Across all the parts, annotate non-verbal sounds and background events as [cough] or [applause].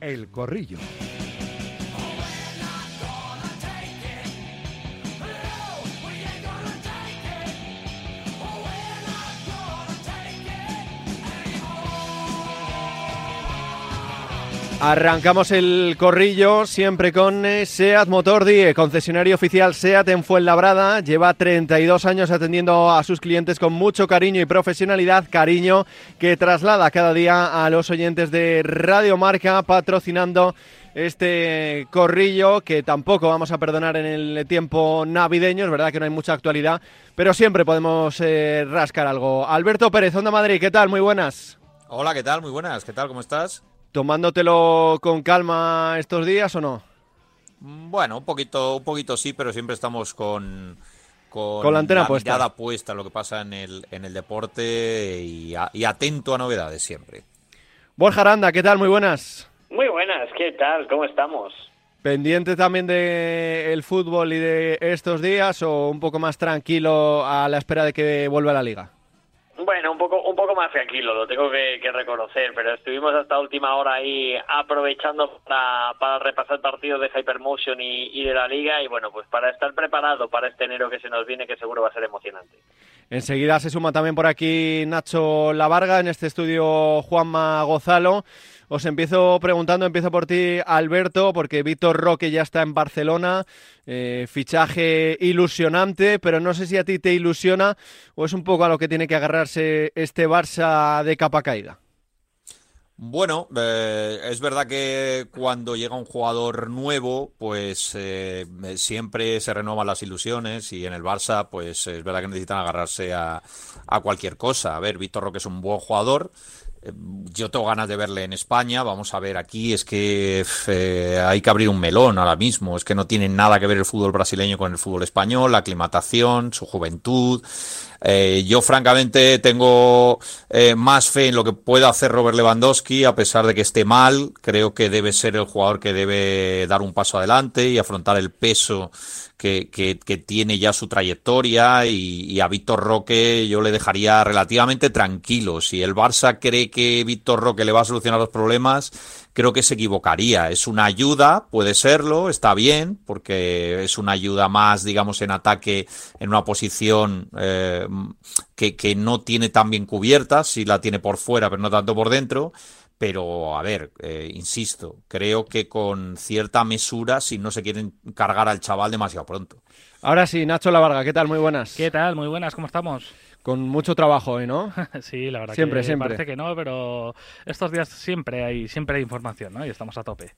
El Corrillo. Arrancamos el corrillo siempre con eh, SEAT Motor Die, concesionario oficial SEAT en Fuenlabrada. Lleva 32 años atendiendo a sus clientes con mucho cariño y profesionalidad, cariño que traslada cada día a los oyentes de Radio Marca, patrocinando este corrillo que tampoco vamos a perdonar en el tiempo navideño. Es verdad que no hay mucha actualidad, pero siempre podemos eh, rascar algo. Alberto Pérez, Onda Madrid, ¿qué tal? Muy buenas. Hola, ¿qué tal? Muy buenas. ¿Qué tal? ¿Cómo estás? ¿Tomándotelo con calma estos días o no? Mm, bueno, un poquito, un poquito sí, pero siempre estamos con, con, la antena puesta. mirada puesta lo que pasa en el, en el deporte y, atento a novedades siempre. Borja Aranda, ¿qué tal? Muy buenas. Muy buenas, ¿qué tal? ¿Cómo estamos? ¿Pendiente también del el fútbol y de estos días o un poco más tranquilo a la espera de que vuelva a la liga? Bueno, un poco, un poco más tranquilo, lo tengo que, reconocer, pero estuvimos hasta última hora ahí aprovechando para, repasar partidos de Hypermotion y, y de la liga y bueno, pues para estar preparado para este enero que se nos viene, que seguro va a ser emocionante. Enseguida se suma también por aquí Nacho Lavarga, en este estudio Juanma Gozalo. Os empiezo preguntando, empiezo por ti, Alberto, porque Víctor Roque ya está en Barcelona, eh, fichaje ilusionante, pero no sé si a ti te ilusiona o es un poco a lo que tiene que agarrarse este Barça de capa caída. Bueno, eh, es verdad que cuando llega un jugador nuevo, pues eh, siempre se renovan las ilusiones y en el Barça, pues es verdad que necesitan agarrarse a, a cualquier cosa. A ver, Víctor Roque es un buen jugador, yo tengo ganas de verle en España. Vamos a ver aquí, es que eh, hay que abrir un melón ahora mismo. Es que no tiene nada que ver el fútbol brasileño con el fútbol español, la aclimatación, su juventud. Eh, yo, francamente, tengo más fe en lo que pueda hacer Robert Lewandowski, a pesar de que esté mal. Creo que debe ser el jugador que debe dar un paso adelante y afrontar el peso que, que, tiene ya su trayectoria y, a Víctor Roque yo le dejaría relativamente tranquilo. Si el Barça cree que Víctor Roque le va a solucionar los problemas, creo que se equivocaría. Es una ayuda, puede serlo, está bien, porque es una ayuda más, digamos, en ataque en una posición eh, que, que no tiene tan bien cubierta, si la tiene por fuera, pero no tanto por dentro pero a ver, eh, insisto, creo que con cierta mesura si no se quieren cargar al chaval demasiado pronto. Ahora sí, Nacho Lavarga, ¿qué tal? Muy buenas. ¿Qué tal? Muy buenas, ¿cómo estamos? Con mucho trabajo hoy, ¿no? [laughs] sí, la verdad siempre, que siempre. parece que no, pero estos días siempre hay, siempre hay información, ¿no? Y estamos a tope.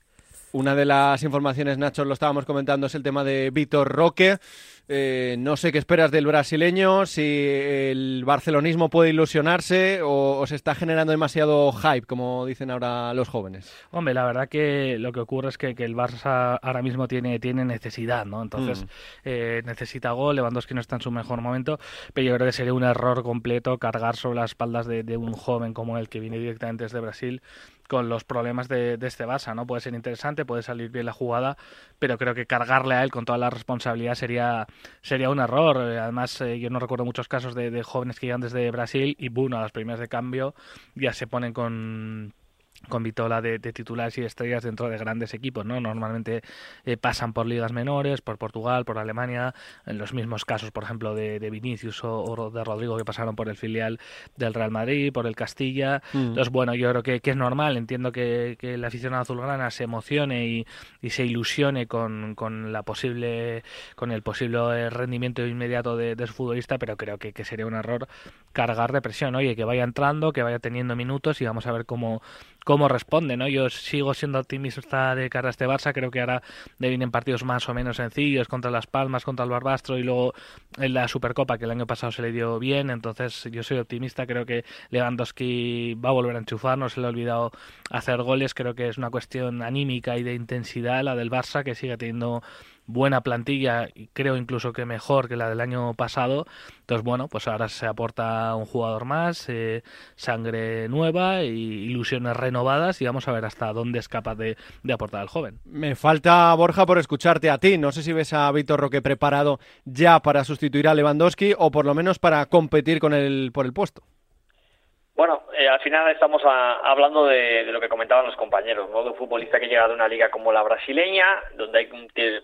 Una de las informaciones, Nacho, lo estábamos comentando, es el tema de Víctor Roque. Eh, no sé qué esperas del brasileño, si el barcelonismo puede ilusionarse o, se está generando demasiado hype, como dicen ahora los jóvenes. Hombre, la verdad que lo que ocurre es que, el Barça ahora mismo tiene, tiene necesidad, ¿no? Entonces mm. eh, necesita gol, Lewandowski no está en su mejor momento, pero yo creo que sería un error completo cargar sobre las espaldas de, de un joven como el que viene directamente desde Brasil con los problemas de, este Barça, ¿no? Puede ser interesante, puede salir bien la jugada, pero creo que cargarle a él con toda la responsabilidad sería, sería un error. Además, eh, yo no recuerdo muchos casos de, jóvenes que llegan desde Brasil y, boom, a las primeras de cambio ya se ponen con con Vitola de, titulares y estrellas dentro de grandes equipos, ¿no? Normalmente eh, pasan por ligas menores, por Portugal, por Alemania, en los mismos casos, por ejemplo, de, Vinicius o, de Rodrigo que pasaron por el filial del Real Madrid, por el Castilla. Mm. Entonces, bueno, yo creo que, es normal, entiendo que, que el aficionado azulgrana se emocione y, se ilusione con, la posible, con el posible rendimiento inmediato de, su futbolista, pero creo que, que sería un error cargar de presión, oye, que vaya entrando, que vaya teniendo minutos y vamos a ver cómo cómo responde, ¿no? Yo sigo siendo optimista de cara a este Barça, creo que ahora le vienen partidos más o menos sencillos contra Las Palmas, contra el Barbastro y luego en la Supercopa que el año pasado se le dio bien, entonces yo soy optimista, creo que Lewandowski va a volver a enchufar, no se le ha olvidado hacer goles, creo que es una cuestión anímica y de intensidad la del Barça que sigue teniendo buena plantilla creo incluso que mejor que la del año pasado. Entonces, bueno, pues ahora se aporta un jugador más, eh, sangre nueva y ilusiones renovadas y vamos a ver hasta dónde es capaz de, aportar al joven. Me falta, Borja, por escucharte a ti. No sé si ves a Víctor Roque preparado ya para sustituir a Lewandowski o por lo menos para competir con él por el puesto. Bueno, eh, al final estamos hablando de, lo que comentaban los compañeros, ¿no? De un futbolista que llega de una liga como la brasileña, donde hay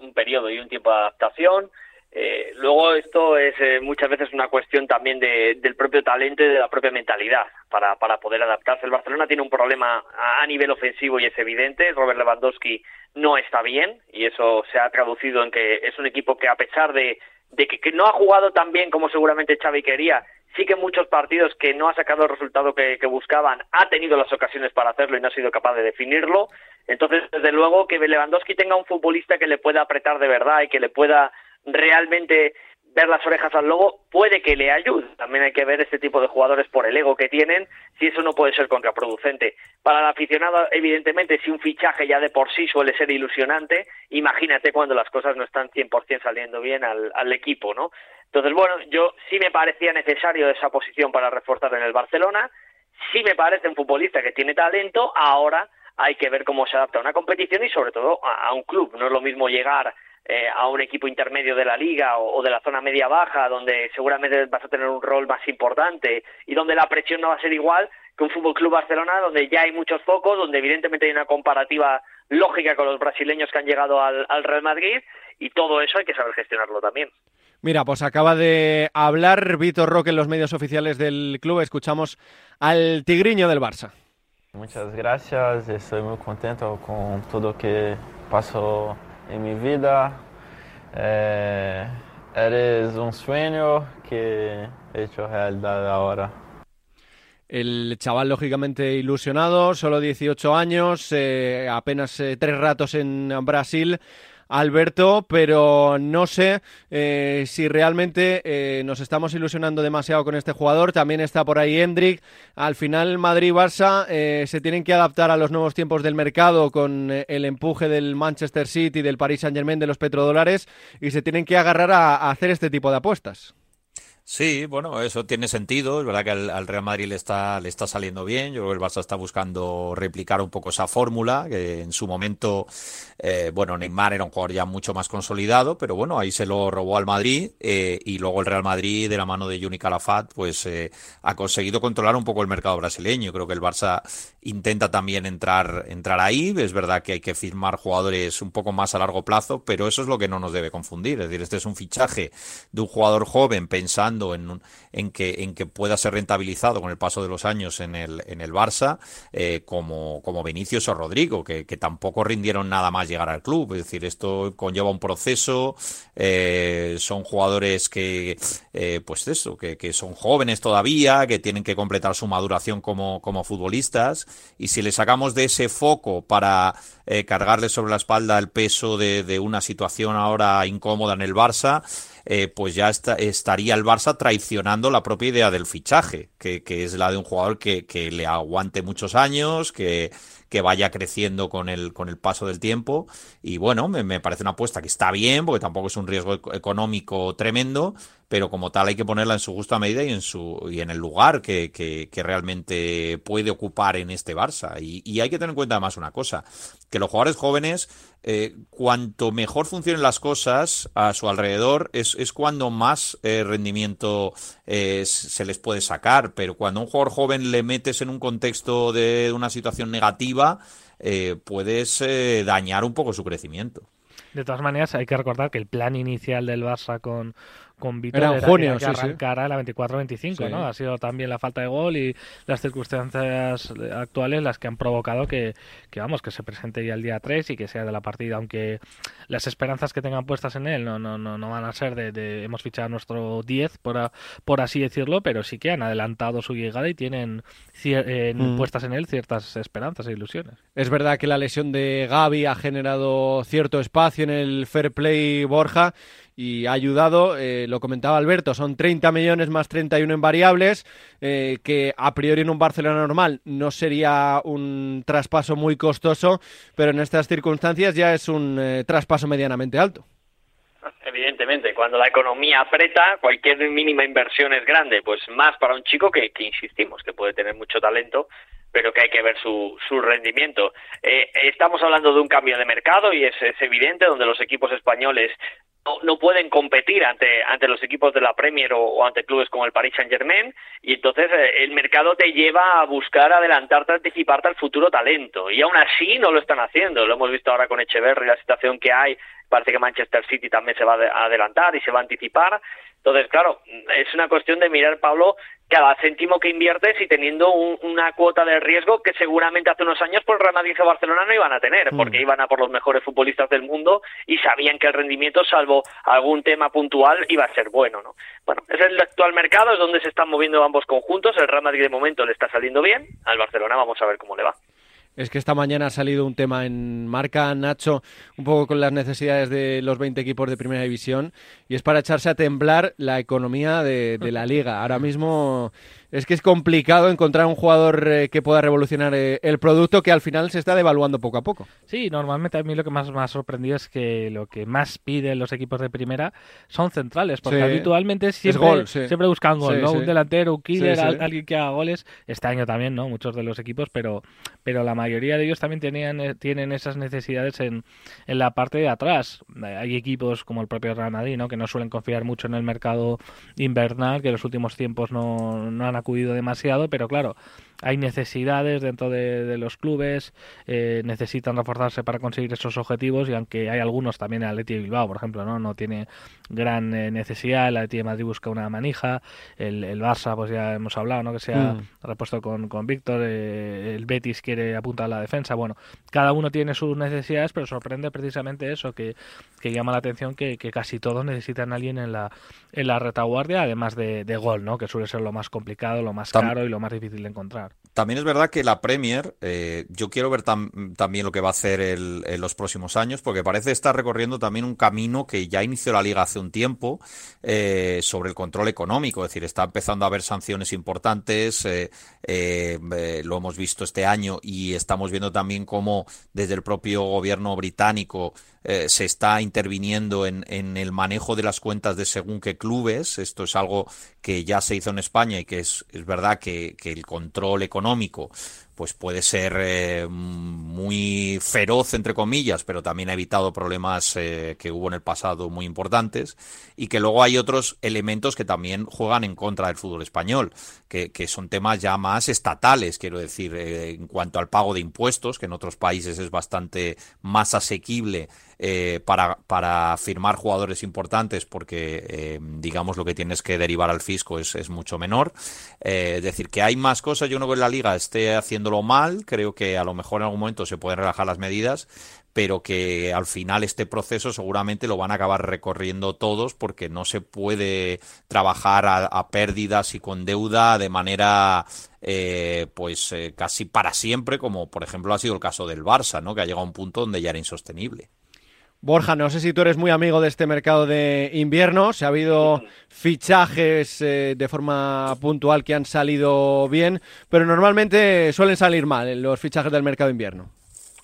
un, periodo y un tiempo de adaptación. Eh, luego esto es eh, muchas veces una cuestión también del propio talento y de la propia mentalidad para, para poder adaptarse. El Barcelona tiene un problema a, nivel ofensivo y es evidente. Robert Lewandowski no está bien y eso se ha traducido en que es un equipo que a pesar de, de que, que no ha jugado tan bien como seguramente Xavi quería, sí que muchos partidos que no ha sacado el resultado que, buscaban, ha tenido las ocasiones para hacerlo y no ha sido capaz de definirlo. Entonces, desde luego, que Lewandowski tenga un futbolista que le pueda apretar de verdad y que le pueda realmente ver las orejas al lobo puede que le ayude. También hay que ver este tipo de jugadores por el ego que tienen, si eso no puede ser contraproducente. Para el aficionado, evidentemente, si un fichaje ya de por sí suele ser ilusionante, imagínate cuando las cosas no están 100% saliendo bien al, al equipo, ¿no? Entonces, bueno, yo sí me parecía necesario esa posición para reforzar en el Barcelona, sí me parece un futbolista que tiene talento, ahora hay que ver cómo se adapta a una competición y sobre todo a, un club. No es lo mismo llegar eh, a un equipo intermedio de la liga o, de la zona media baja, donde seguramente vas a tener un rol más importante y donde la presión no va a ser igual que un Fútbol Club Barcelona, donde ya hay muchos focos, donde evidentemente hay una comparativa lógica con los brasileños que han llegado al Real Madrid y todo eso hay que saber gestionarlo también. Mira, pues acaba de hablar Vitor Roque en los medios oficiales del club. Escuchamos al tigriño del Barça. Muchas gracias, estoy muy contento con todo lo que pasó en mi vida. Eh, eres un sueño que he hecho realidad ahora. El chaval, lógicamente, ilusionado, solo 18 años, eh, apenas eh, tres ratos en Brasil. Alberto, pero no sé eh, si realmente eh, nos estamos ilusionando demasiado con este jugador. También está por ahí Hendrik. Al final, Madrid-Barça eh, se tienen que adaptar a los nuevos tiempos del mercado con el empuje del Manchester City, del Paris Saint-Germain, de los petrodólares y se tienen que agarrar a hacer este tipo de apuestas. Sí, bueno, eso tiene sentido. Es verdad que al, Real Madrid le está, le está saliendo bien. Yo creo que el Barça está buscando replicar un poco esa fórmula, que en su momento, eh, bueno, Neymar era un jugador ya mucho más consolidado, pero bueno, ahí se lo robó al Madrid eh, y luego el Real Madrid, de la mano de Juni Calafat, pues eh, ha conseguido controlar un poco el mercado brasileño. Creo que el Barça intenta también entrar, entrar ahí. Es verdad que hay que firmar jugadores un poco más a largo plazo, pero eso es lo que no nos debe confundir. Es decir, este es un fichaje de un jugador joven pensando en, en, que, en que pueda ser rentabilizado con el paso de los años en el, en el Barça, eh, como, como Vinicius o Rodrigo, que, tampoco rindieron nada más llegar al club. Es decir, esto conlleva un proceso, eh, son jugadores que, eh, pues eso, que, son jóvenes todavía, que tienen que completar su maduración como, como futbolistas, y si le sacamos de ese foco para cargarle sobre la espalda el peso de, de una situación ahora incómoda en el Barça, eh, pues ya estaría el Barça traicionando la propia idea del fichaje, que, es la de un jugador que, que le aguante muchos años, que, que vaya creciendo con el, con el paso del tiempo. Y bueno, me, me, parece una apuesta que está bien, porque tampoco es un riesgo económico tremendo, pero como tal hay que ponerla en su justa medida y en su y en el lugar que, que, realmente puede ocupar en este Barça. Y, hay que tener en cuenta además una cosa, que los jugadores jóvenes, eh, cuanto mejor funcionen las cosas a su alrededor, es, es cuando más eh, rendimiento eh, se les puede sacar. Pero cuando a un jugador joven le metes en un contexto de una situación negativa, puedes dañar un poco su crecimiento. De todas maneras, hay que recordar que el plan inicial del Barça con, con Vitor era, junio, que arrancara la 24-25, ¿no? Ha sido también la falta de gol y las circunstancias actuales las que han provocado que, que, vamos, que se presente ya el día 3 y que sea de la partida, aunque las esperanzas que tengan puestas en él no, no, no, no van a ser de, hemos fichado nuestro 10, por, por así decirlo, pero sí que han adelantado su llegada y tienen mm. puestas en él ciertas esperanzas e ilusiones. Es verdad que la lesión de Gaby ha generado cierto espacio en el fair play Borja y ha ayudado, eh, lo comentaba Alberto, son 30 millones más 31 en variables, eh, que a priori en un Barcelona normal no sería un traspaso muy costoso, pero en estas circunstancias ya es un eh, traspaso medianamente alto. Evidentemente, cuando la economía aprieta, cualquier mínima inversión es grande, pues más para un chico que, que insistimos, que puede tener mucho talento, pero que hay que ver su, rendimiento. estamos hablando de un cambio de mercado y es, evidente donde los equipos españoles no, pueden competir ante, ante los equipos de la Premier o, ante clubes como el Paris Saint Germain y entonces eh, el mercado te lleva a buscar adelantarte, anticiparte al futuro talento y aún así no lo están haciendo. Lo hemos visto ahora con Echeverry, la situación que hay. Parece que Manchester City también se va a adelantar y se va a anticipar. Entonces, claro, es una cuestión de mirar, Pablo, cada céntimo que inviertes y teniendo una cuota de riesgo que seguramente hace unos años por Real Madrid o Barcelona no iban a tener, mm. porque iban a por los mejores futbolistas del mundo y sabían que el rendimiento, salvo algún tema puntual, iba a ser bueno, ¿no? Bueno, es el actual mercado, es donde se están moviendo ambos conjuntos, el Real Madrid de momento le está saliendo bien, al Barcelona vamos a ver cómo le va. Es que esta mañana ha salido un tema en marca, Nacho, un poco con las necesidades de los 20 equipos de primera división, y es para echarse a temblar la economía de, de la liga. Ahora mismo es que es complicado encontrar un jugador eh, que pueda revolucionar eh, el producto que al final se está devaluando poco a poco. Sí, normalmente a mí lo que más me ha sorprendido es que lo que más piden los equipos de primera son centrales, porque habitualmente siempre, siempre buscan gol, ¿no? Un delantero, un killer, alguien que haga goles. Este año también, ¿no? Muchos de los equipos, pero, pero la mayoría de ellos también tenían, eh, tienen esas necesidades en, en la parte de atrás. Hay equipos como el propio Real Madrid, ¿no? Que no suelen confiar mucho en el mercado invernal, que en los últimos tiempos no, no han acudido demasiado, pero claro, hay necesidades dentro de, los clubes, eh, necesitan reforzarse para conseguir esos objetivos y aunque hay algunos también el Atleti de Bilbao, por ejemplo, no no tiene gran eh, necesidad, el Atleti de Madrid busca una manija, el, el, Barça pues ya hemos hablado, ¿no? que se ha mm. repuesto con, con Víctor, eh, el Betis quiere apuntar a la defensa, bueno, cada uno tiene sus necesidades, pero sorprende precisamente eso, que, que llama la atención que, que, casi todos necesitan a alguien en la, en la retaguardia, además de, de gol, ¿no? que suele ser lo más complicado, lo más caro y lo más difícil de encontrar. También es verdad que la Premier, eh, yo quiero ver también lo que va a hacer en los próximos años, porque parece estar recorriendo también un camino que ya inició la liga hace un tiempo eh, sobre el control económico, es decir, está empezando a haber sanciones importantes, eh, lo hemos visto este año y estamos viendo también cómo desde el propio gobierno británico se está interviniendo en, en, el manejo de las cuentas de según qué clubes. Esto es algo que ya se hizo en España y que es, es verdad que, que el control económico pues puede ser eh, muy feroz, entre comillas, pero también ha evitado problemas eh, que hubo en el pasado muy importantes, y que luego hay otros elementos que también juegan en contra del fútbol español, que, son temas ya más estatales, quiero decir, eh, en cuanto al pago de impuestos, que en otros países es bastante más asequible para, para firmar jugadores importantes, porque digamos lo que tienes que derivar al fisco es, es mucho menor. es decir, que hay más cosas, yo no veo en la liga esté haciendo lo mal, creo que a lo mejor en algún momento se pueden relajar las medidas, pero que al final este proceso seguramente lo van a acabar recorriendo todos porque no se puede trabajar a, pérdidas y con deuda de manera eh, pues eh, casi para siempre, como por ejemplo ha sido el caso del Barça, ¿no? que ha llegado a un punto donde ya era insostenible. Borja, no sé si tú eres muy amigo de este mercado de invierno. Se ha habido fichajes eh, de forma puntual que han salido bien, pero normalmente suelen salir mal los fichajes del mercado de invierno.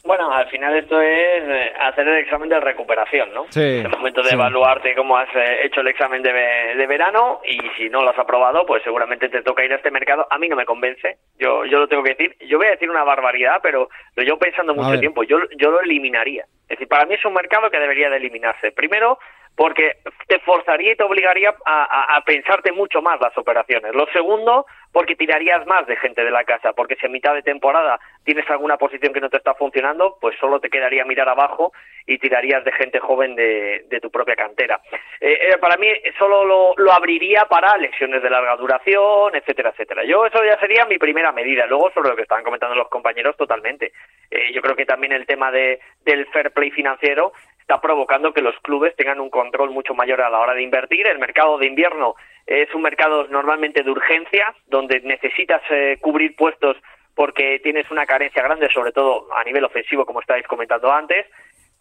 Bueno, al final esto es eh, hacer el examen de recuperación, ¿no? Sí, es el momento de evaluarte cómo has eh, hecho el examen de, de, verano y si no lo has aprobado, pues seguramente te toca ir a este mercado. A mí no me convence, yo, yo lo tengo que decir. Yo voy a decir una barbaridad, pero lo llevo pensando mucho tiempo. Yo, yo lo eliminaría. Es decir, para mí es un mercado que debería de eliminarse. Primero, porque te forzaría y te obligaría a, a, pensarte mucho más las operaciones. Lo segundo, porque tirarías más de gente de la casa, porque si a mitad de temporada tienes alguna posición que no te está funcionando, pues solo te quedaría mirar abajo y tirarías de gente joven de, de tu propia cantera. Eh, eh, para mí solo lo, lo, abriría para lesiones de larga duración, etcétera, etcétera. Yo eso ya sería mi primera medida. Luego sobre lo que estaban comentando los compañeros, totalmente. Eh, yo creo que también el tema de, del fair play financiero está provocando que los clubes tengan un control mucho mayor a la hora de invertir. El mercado de invierno es un mercado normalmente de urgencia, donde necesitas eh, cubrir puestos porque tienes una carencia grande, sobre todo a nivel ofensivo, como estáis comentando antes.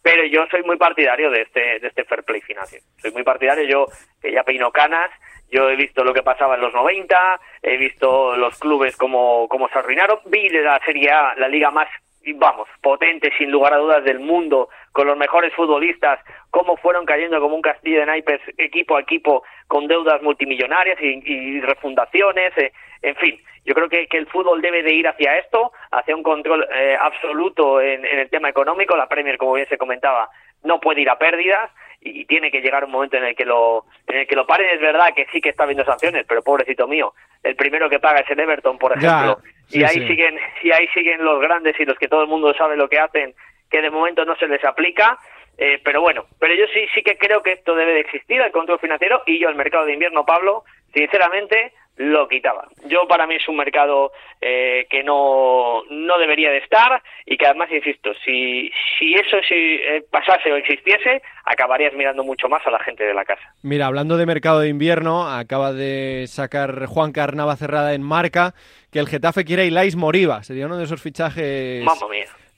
Pero yo soy muy partidario de este, de este fair play financiero. Soy muy partidario, yo que ya peino canas, yo he visto lo que pasaba en los 90, he visto los clubes como, como se arruinaron, vi la Serie A, la liga más vamos, potente sin lugar a dudas del mundo, con los mejores futbolistas, cómo fueron cayendo como un castillo de naipes equipo a equipo con deudas multimillonarias y, refundaciones, eh, en fin, yo creo que, el fútbol debe de ir hacia esto, hacia un control eh, absoluto en, el tema económico, la Premier, como bien se comentaba, no puede ir a pérdidas y tiene que llegar un momento en el que lo en el que lo paren. Es verdad que sí que está viendo sanciones pero pobrecito mío el primero que paga es el Everton por ejemplo y ahí siguen y ahí siguen los grandes y los que todo el mundo sabe lo que hacen que de momento no se les aplica eh, pero bueno pero yo sí sí que creo que esto debe de existir el control financiero y yo el mercado de invierno Pablo sinceramente lo quitaba. Yo para mí es un mercado eh, que no, no debería de estar y que además, insisto, si, si eso si, eh, pasase o existiese, acabarías mirando mucho más a la gente de la casa. Mira, hablando de mercado de invierno, acaba de sacar Juan Carnava cerrada en marca que el Getafe quiere a Ilais Moriba. Sería uno de esos fichajes...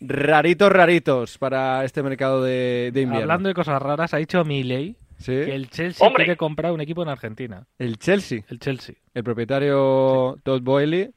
Raritos, raritos para este mercado de, invierno. Hablando de cosas raras, ha dicho Miley que el Chelsea quiere comprar un equipo en Argentina. ¿El Chelsea? El Chelsea. El propietario Todd Boyle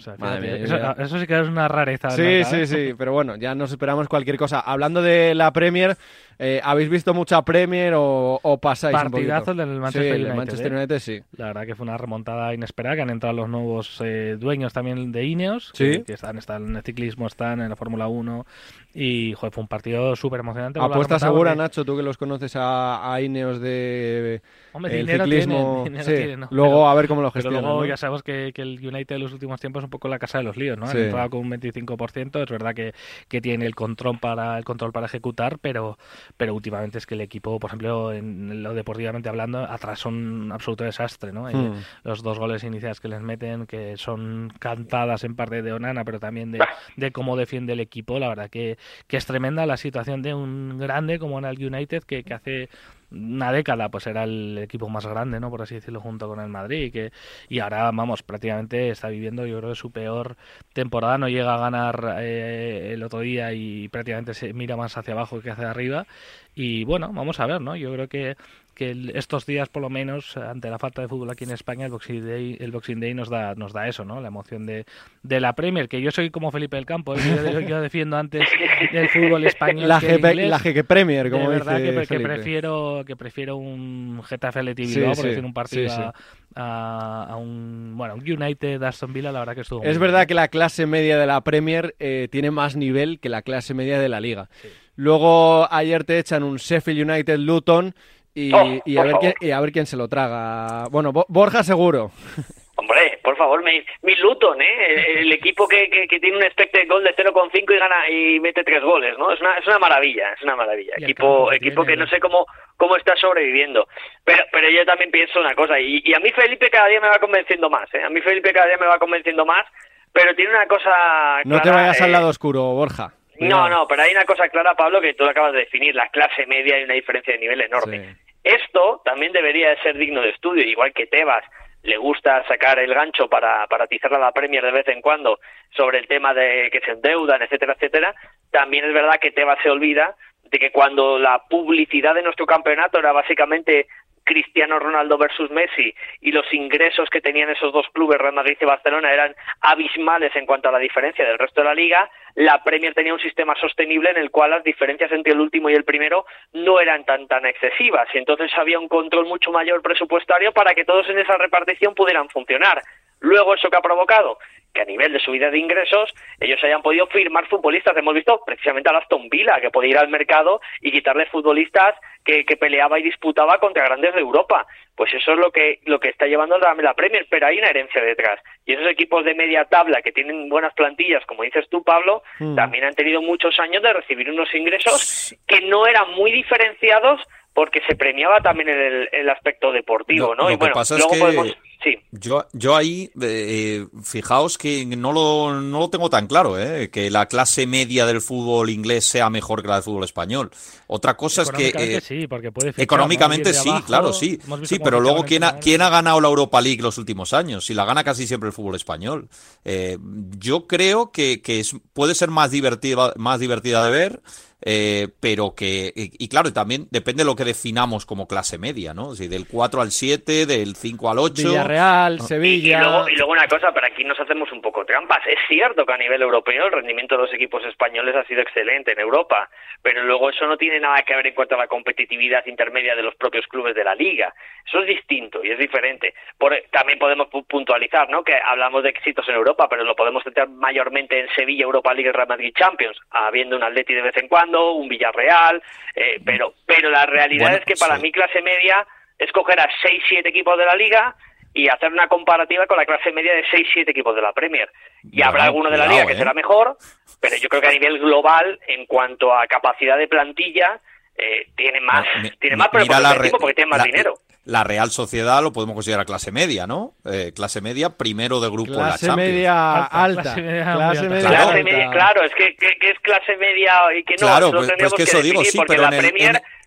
eso, sí que es una rareza. Sí, sí, sí, pero bueno, ya nos esperamos cualquier cosa. Hablando de la Premier, eh, ¿habéis visto mucha Premier o, pasáis Partidazo del Manchester, sí, United, Manchester ¿eh? United. sí. La verdad que fue una remontada inesperada, que han entrado los nuevos eh, dueños también de Ineos, ¿Sí? que, están, están en el ciclismo, están en la Fórmula 1 y fue un partido súper emocionante. Apuesta segura, Nacho, tú que los conoces a, Ineos de el ciclismo. [laughs] luego a ver cómo lo gestionan. Pero luego ya sabemos que, el United en los últimos tiempos es un poco la casa de los líos, ¿no? Han entrado con un 25%, es verdad que, que tiene el control para el control para ejecutar, pero pero últimamente es que el equipo, por ejemplo, en lo deportivamente hablando, atrás son un absoluto desastre, ¿no? Hmm. Los dos goles iniciales que les meten, que son cantadas en parte de Onana, pero también de, de cómo defiende el equipo, la verdad que, que es tremenda la situación de un grande como en el United que, que hace una década pues era el equipo más grande, ¿no? Por así decirlo, junto con el Madrid que y ahora vamos prácticamente está viviendo yo creo su peor temporada, no llega a ganar eh, el otro día y prácticamente se mira más hacia abajo que hacia arriba y bueno vamos a ver, ¿no? Yo creo que que estos días por lo menos ante la falta de fútbol aquí en España el Boxing Day el Boxing Day nos da nos da eso no la emoción de, de la Premier que yo soy como Felipe del Campo ¿eh? yo, defiendo antes el fútbol español la que la Premier como de verdad que, que, prefiero que prefiero un Getafe Leti Bilbao por decir un partido a, un bueno un United Aston Villa la verdad que estuvo es verdad que la clase media de la Premier eh, tiene más nivel que la clase media de la Liga. Luego ayer te echan un Sheffield United Luton y, oh, y, a ver quién, y, a ver quién, se lo traga. Bueno, Borja seguro. [laughs] Hombre, por favor, mi, mi Luton, ¿eh? El, equipo que, que, tiene un expected goal de 0,5 y gana y mete tres goles, ¿no? Es una, es una maravilla, es una maravilla. Equipo, equipo que no sé cómo, cómo está sobreviviendo. Pero, pero yo también pienso una cosa, y, y a mí Felipe cada día me va convenciendo más, ¿eh? A mí Felipe cada día me va convenciendo más, pero tiene una cosa... no te vayas al lado oscuro, Borja. No, no, pero hay una cosa clara, Pablo, que tú lo acabas de definir. La clase media hay una diferencia de nivel enorme. Esto también debería de ser digno de estudio, igual que Tebas le gusta sacar el gancho para, para atizar a la Premier de vez en cuando sobre el tema de que se endeudan, etcétera, etcétera. También es verdad que Tebas se olvida de que cuando la publicidad de nuestro campeonato era básicamente Cristiano Ronaldo versus Messi y los ingresos que tenían esos dos clubes, Real Madrid y Barcelona, eran abismales en cuanto a la diferencia del resto de la liga, la Premier tenía un sistema sostenible en el cual las diferencias entre el último y el primero no eran tan tan excesivas y entonces había un control mucho mayor presupuestario para que todos en esa repartición pudieran funcionar. Luego, ¿eso que ha provocado? Que a nivel de subida de ingresos, ellos hayan podido firmar futbolistas. Hemos visto precisamente a Aston Villa, que podía ir al mercado y quitarles futbolistas que, que, peleaba y disputaba contra grandes de Europa. Pues eso es lo que, lo que está llevando la, la Premier, pero hay una herencia detrás. Y esos equipos de media tabla que tienen buenas plantillas, como dices tú, Pablo, hmm. también han tenido muchos años de recibir unos ingresos que no eran muy diferenciados porque se premiaba también el, el aspecto deportivo, ¿no? y bueno, luego podemos Sí. Yo, yo ahí, eh, fijaos que no lo, no lo tengo tan claro, ¿eh? que la clase media del fútbol inglés sea mejor que la del fútbol español. Otra cosa es que... Eh, sí, porque puede económicamente sí, claro, sí. Sí, pero luego, ¿quién ha, ¿quién ha ganado la Europa League los últimos años? Si la gana casi siempre el fútbol español. Eh, yo creo que, que es, puede ser más divertida, más divertida de ver. Eh, pero que, y, claro, también depende de lo que definamos como clase media, ¿no? Si del 4 al 7, del 5 al 8. Villarreal, ah. Sevilla. Y, luego, y luego una cosa, pero aquí nos hacemos un poco trampas. Es cierto que a nivel europeo el rendimiento de los equipos españoles ha sido excelente en Europa, pero luego eso no tiene nada que ver en cuanto a la competitividad intermedia de los propios clubes de la liga. Eso es distinto y es diferente. Por, también podemos puntualizar, ¿no? Que hablamos de éxitos en Europa, pero lo podemos centrar mayormente en Sevilla, Europa League y Real Madrid Champions, habiendo un Atleti de vez en cuando un Villarreal, eh, pero, pero la realidad es que para mí clase media es coger a 6-7 equipos de la liga y hacer una comparativa con la clase media de 6-7 equipos de la Premier. Y habrá alguno de la liga que será mejor, pero yo creo que a nivel global, en cuanto a capacidad de plantilla, eh, tiene más, tiene más, pero por porque tiene más dinero la Real Sociedad lo podemos considerar clase media, ¿no? Eh, clase media, primero de grupo en la Champions. Media alta. Clase media, clase media, clase media claro, es que, que, es clase media y que no. Claro, pues, pues que eso digo, sí, pero en el,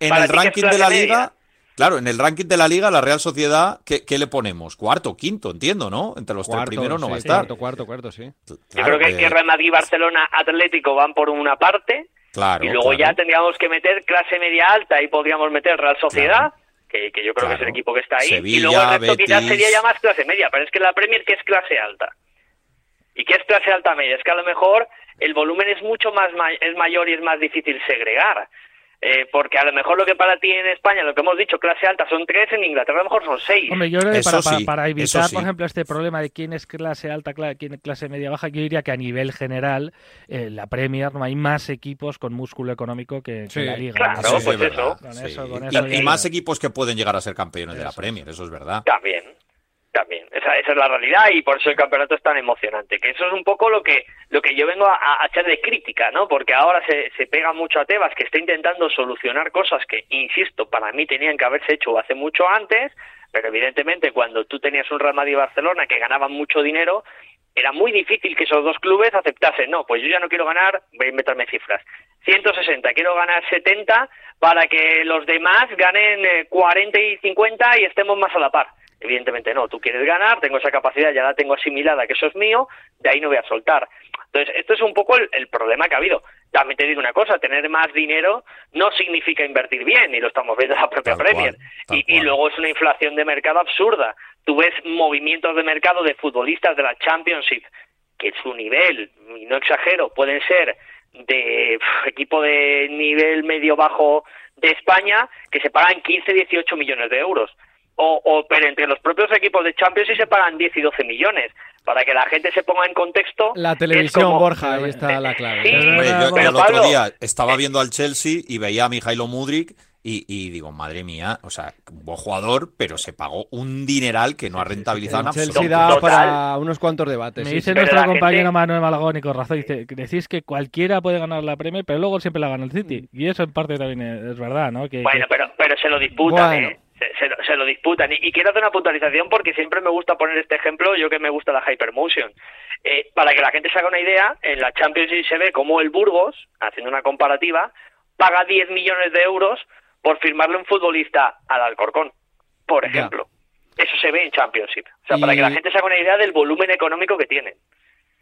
en, el ranking de la Liga... Claro, en el ranking de la liga, la Real Sociedad, ¿qué, qué le ponemos? Cuarto, quinto, entiendo, ¿no? Entre los tres primeros no va a estar. Cuarto, cuarto, cuarto, sí. Yo creo que, que Real Madrid, Barcelona, Atlético van por una parte. Claro. Y luego ya tendríamos que meter clase media alta y podríamos meter Real Sociedad que, yo creo que es el equipo que está ahí. y luego el resto quizás sería ya más clase media, pero es que la Premier que es clase alta. ¿Y qué es clase alta media? Es que a lo mejor el volumen es mucho más es mayor y es más difícil segregar. Eh, porque a lo mejor lo que para ti en España, lo que hemos dicho, clase alta son tres, en Inglaterra a lo mejor son seis. Hombre, yo creo que para, evitar, por ejemplo, este problema de quién es clase alta, quién es clase media baja, yo diría que a nivel general, eh, la Premier no hay más equipos con músculo económico que, la Liga. Claro, pues eso. y, más equipos que pueden llegar a ser campeones de la Premier, eso es verdad. También. También, esa, esa es la realidad y por eso el campeonato es tan emocionante. Que eso es un poco lo que lo que yo vengo a, a hacer de crítica, ¿no? Porque ahora se, se pega mucho a Tebas, que está intentando solucionar cosas que, insisto, para mí tenían que haberse hecho hace mucho antes, pero evidentemente cuando tú tenías un Real Madrid Barcelona que ganaban mucho dinero, era muy difícil que esos dos clubes aceptasen, no, pues yo ya no quiero ganar, voy a inventarme cifras, 160, quiero ganar 70 para que los demás ganen 40 eh, y 50 y estemos más a la par. Evidentemente no, tú quieres ganar, tengo esa capacidad, ya la tengo asimilada, que eso es mío, de ahí no voy a soltar. Entonces, esto es un poco el, problema que ha habido. También te digo una cosa, tener más dinero no significa invertir bien, y lo estamos viendo en la propia Premier. y, luego es una inflación de mercado absurda. Tú ves movimientos de mercado de futbolistas de la Championship, que su nivel, y no exagero, pueden ser de equipo de nivel medio-bajo de España, que se pagan 15, 18 millones de euros o, o, pero entre los propios equipos de Champions sí se pagan 10 y 12 millones. Para que la gente se ponga en contexto. La televisión, Borja, ahí está la clave. yo, el otro día estaba viendo al Chelsea y veía a Mijailo Mudrik y, digo, madre mía, o sea, un buen jugador, pero se pagó un dineral que no ha rentabilizado en absoluto. Chelsea da para unos cuantos debates. Me dice nuestro compañero Manuel Malagón y con razón, dice, decís que cualquiera puede ganar la Premier, pero luego siempre la gana el City. Y eso en parte también es, verdad, ¿no? Que, bueno, Pero, pero se lo disputan, ¿eh? Se, lo disputan. Y, quiero hacer una puntualización porque siempre me gusta poner este ejemplo, yo que me gusta la Hypermotion. Eh, para que la gente se haga una idea, en la Champions League se ve como el Burgos, haciendo una comparativa, paga 10 millones de euros por firmarle un futbolista al Alcorcón, por ejemplo. Eso se ve en Championship. O sea, para que la gente se haga una idea del volumen económico que tienen.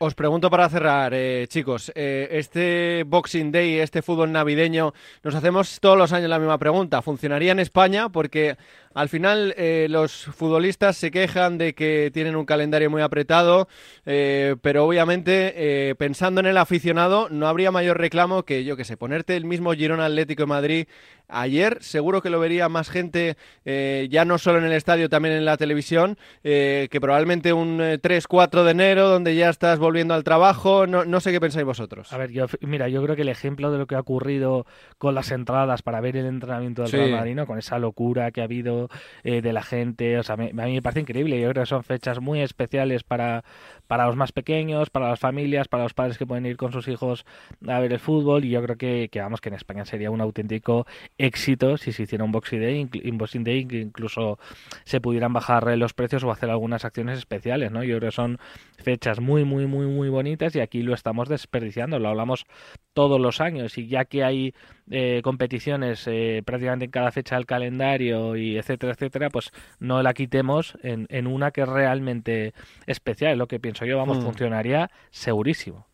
Os pregunto para cerrar, eh, chicos, eh, este Boxing Day, este fútbol navideño, nos hacemos todos los años la misma pregunta. ¿Funcionaría en España? Porque al final eh, los futbolistas se quejan de que tienen un calendario muy apretado, pero obviamente pensando en el aficionado no habría mayor reclamo que, yo que sé, ponerte el mismo Girona Atlético de Madrid ayer, seguro que lo vería más gente, ya no solo en el estadio, también en la televisión, que probablemente un 3-4 de enero, donde ya estás volviendo al trabajo. No, no sé qué pensáis vosotros. A ver, yo, mira, yo creo que el ejemplo de lo que ha ocurrido con las entradas para ver el entrenamiento del Real Madrid, con esa locura que ha habido eh, de la gente, o sea, a mí me parece increíble. Yo creo que son fechas muy especiales para, para los más pequeños, para las familias, para los padres que pueden ir con sus hijos a ver el fútbol. Y yo creo que, que vamos, que en España sería un auténtico éxito si se hiciera un Boxing Day, un Day que incluso se pudieran bajar los precios o hacer algunas acciones especiales, ¿no? Yo creo que son fechas muy, muy, muy, muy bonitas y aquí lo estamos desperdiciando. Lo hablamos todos los años y ya que hay eh, competiciones eh, prácticamente en cada fecha del calendario y etcétera, etcétera, pues no la quitemos en, en una que es realmente especial, es lo que pienso yo, vamos, hmm. funcionaría segurísimo.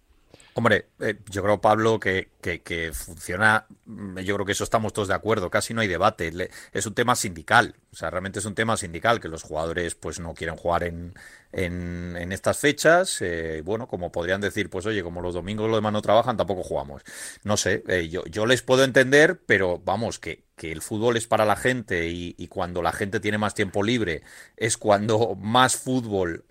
Hombre, eh, yo creo, Pablo, que, que, funciona, mm, yo creo que eso estamos todos de acuerdo, casi no hay debate. es un tema sindical, o sea, realmente es un tema sindical, que los jugadores pues no quieren jugar en, en, estas fechas. Eh, bueno, como podrían decir, pues oye, como los domingos los demás no trabajan, tampoco jugamos. No sé, eh, yo, yo les puedo entender, pero vamos, que, que el fútbol es para la gente y, cuando la gente tiene más tiempo libre es cuando más fútbol,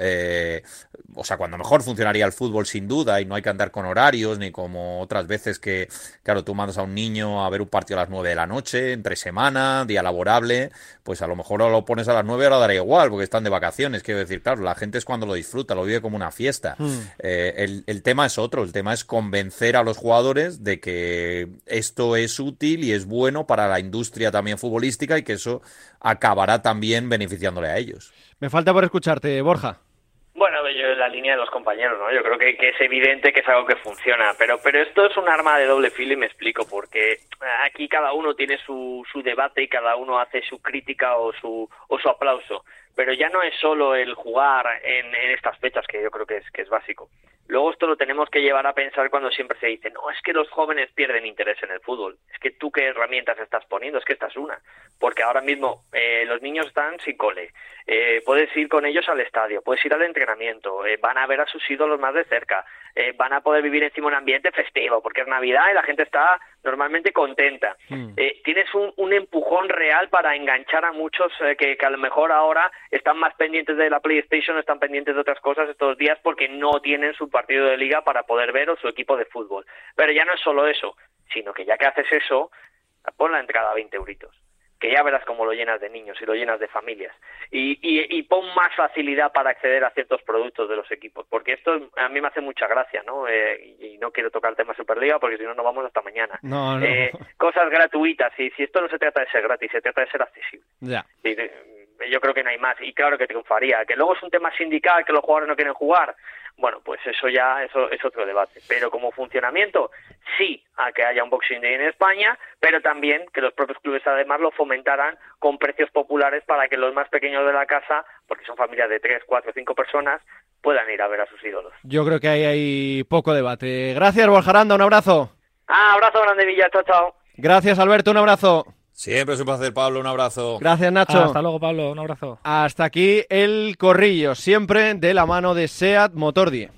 o sea, cuando mejor funcionaría el fútbol sin duda y no hay que andar con horarios ni como otras veces que porque, claro, tú mandas a un niño a ver un partido a las 9 de la noche, entre semana, día laborable, pues a lo mejor lo pones a las 9 ahora dará igual, porque están de vacaciones. Quiero decir, claro, la gente es cuando lo disfruta, lo vive como una fiesta. Hmm. Eh, el, el tema es otro, el tema es convencer a los jugadores de que esto es útil y es bueno para la industria también futbolística y que eso acabará también beneficiándole a ellos. Me falta por escucharte, Borja. Bueno, yo en la línea de los compañeros, ¿no? Yo creo que, es evidente que es algo que funciona, pero pero esto es un arma de doble filo y me explico, porque aquí cada uno tiene su, su debate y cada uno hace su crítica o su, o su aplauso, pero ya no es solo el jugar en, en estas fechas, que yo creo que es, que es básico. Luego esto lo tenemos que llevar a pensar cuando siempre se dice, no, es que los jóvenes pierden interés en el fútbol. Es que tú qué herramientas estás poniendo, es que esta es una. Porque ahora mismo eh, los niños están sin cole, eh, puedes ir con ellos al estadio, puedes ir al entrenamiento, eh, van a ver a sus ídolos más de cerca, van a poder vivir encima un ambiente festivo, porque es Navidad y la gente está normalmente contenta. Hmm. tienes un, un, empujón real para enganchar a muchos que, que a lo mejor ahora están más pendientes de la PlayStation, están pendientes de otras cosas estos días porque no tienen su partido de liga para poder ver o su equipo de fútbol. Pero ya no es solo eso, sino que ya que haces eso, pon la entrada a 20 euritos que ya verás cómo lo llenas de niños y lo llenas de familias. Y, y, pon más facilidad para acceder a ciertos productos de los equipos, porque esto a mí me hace mucha gracia, ¿no? Eh, y no quiero tocar el tema Superliga porque si no, nos vamos hasta mañana. Eh, cosas gratuitas, y si esto no se trata de ser gratis, se trata de ser accesible. Ya yo creo que no hay más y claro que triunfaría. Que luego es un tema sindical que los jugadores no quieren jugar. Bueno pues eso ya eso es otro debate. Pero como funcionamiento sí a que haya un boxing day en España pero también que los propios clubes además lo fomentaran con precios populares para que los más pequeños de la casa porque son familias de tres cuatro cinco personas puedan ir a ver a sus ídolos. Yo creo que ahí hay poco debate. Gracias Borjaranda un abrazo. Ah abrazo grande Villa chao chao. Gracias Alberto un abrazo Siempre es un placer, Pablo. Un abrazo. Gracias, Nacho. Hasta luego, Pablo. Un abrazo. Hasta aquí el corrillo, siempre de la mano de SEAT Motor 10.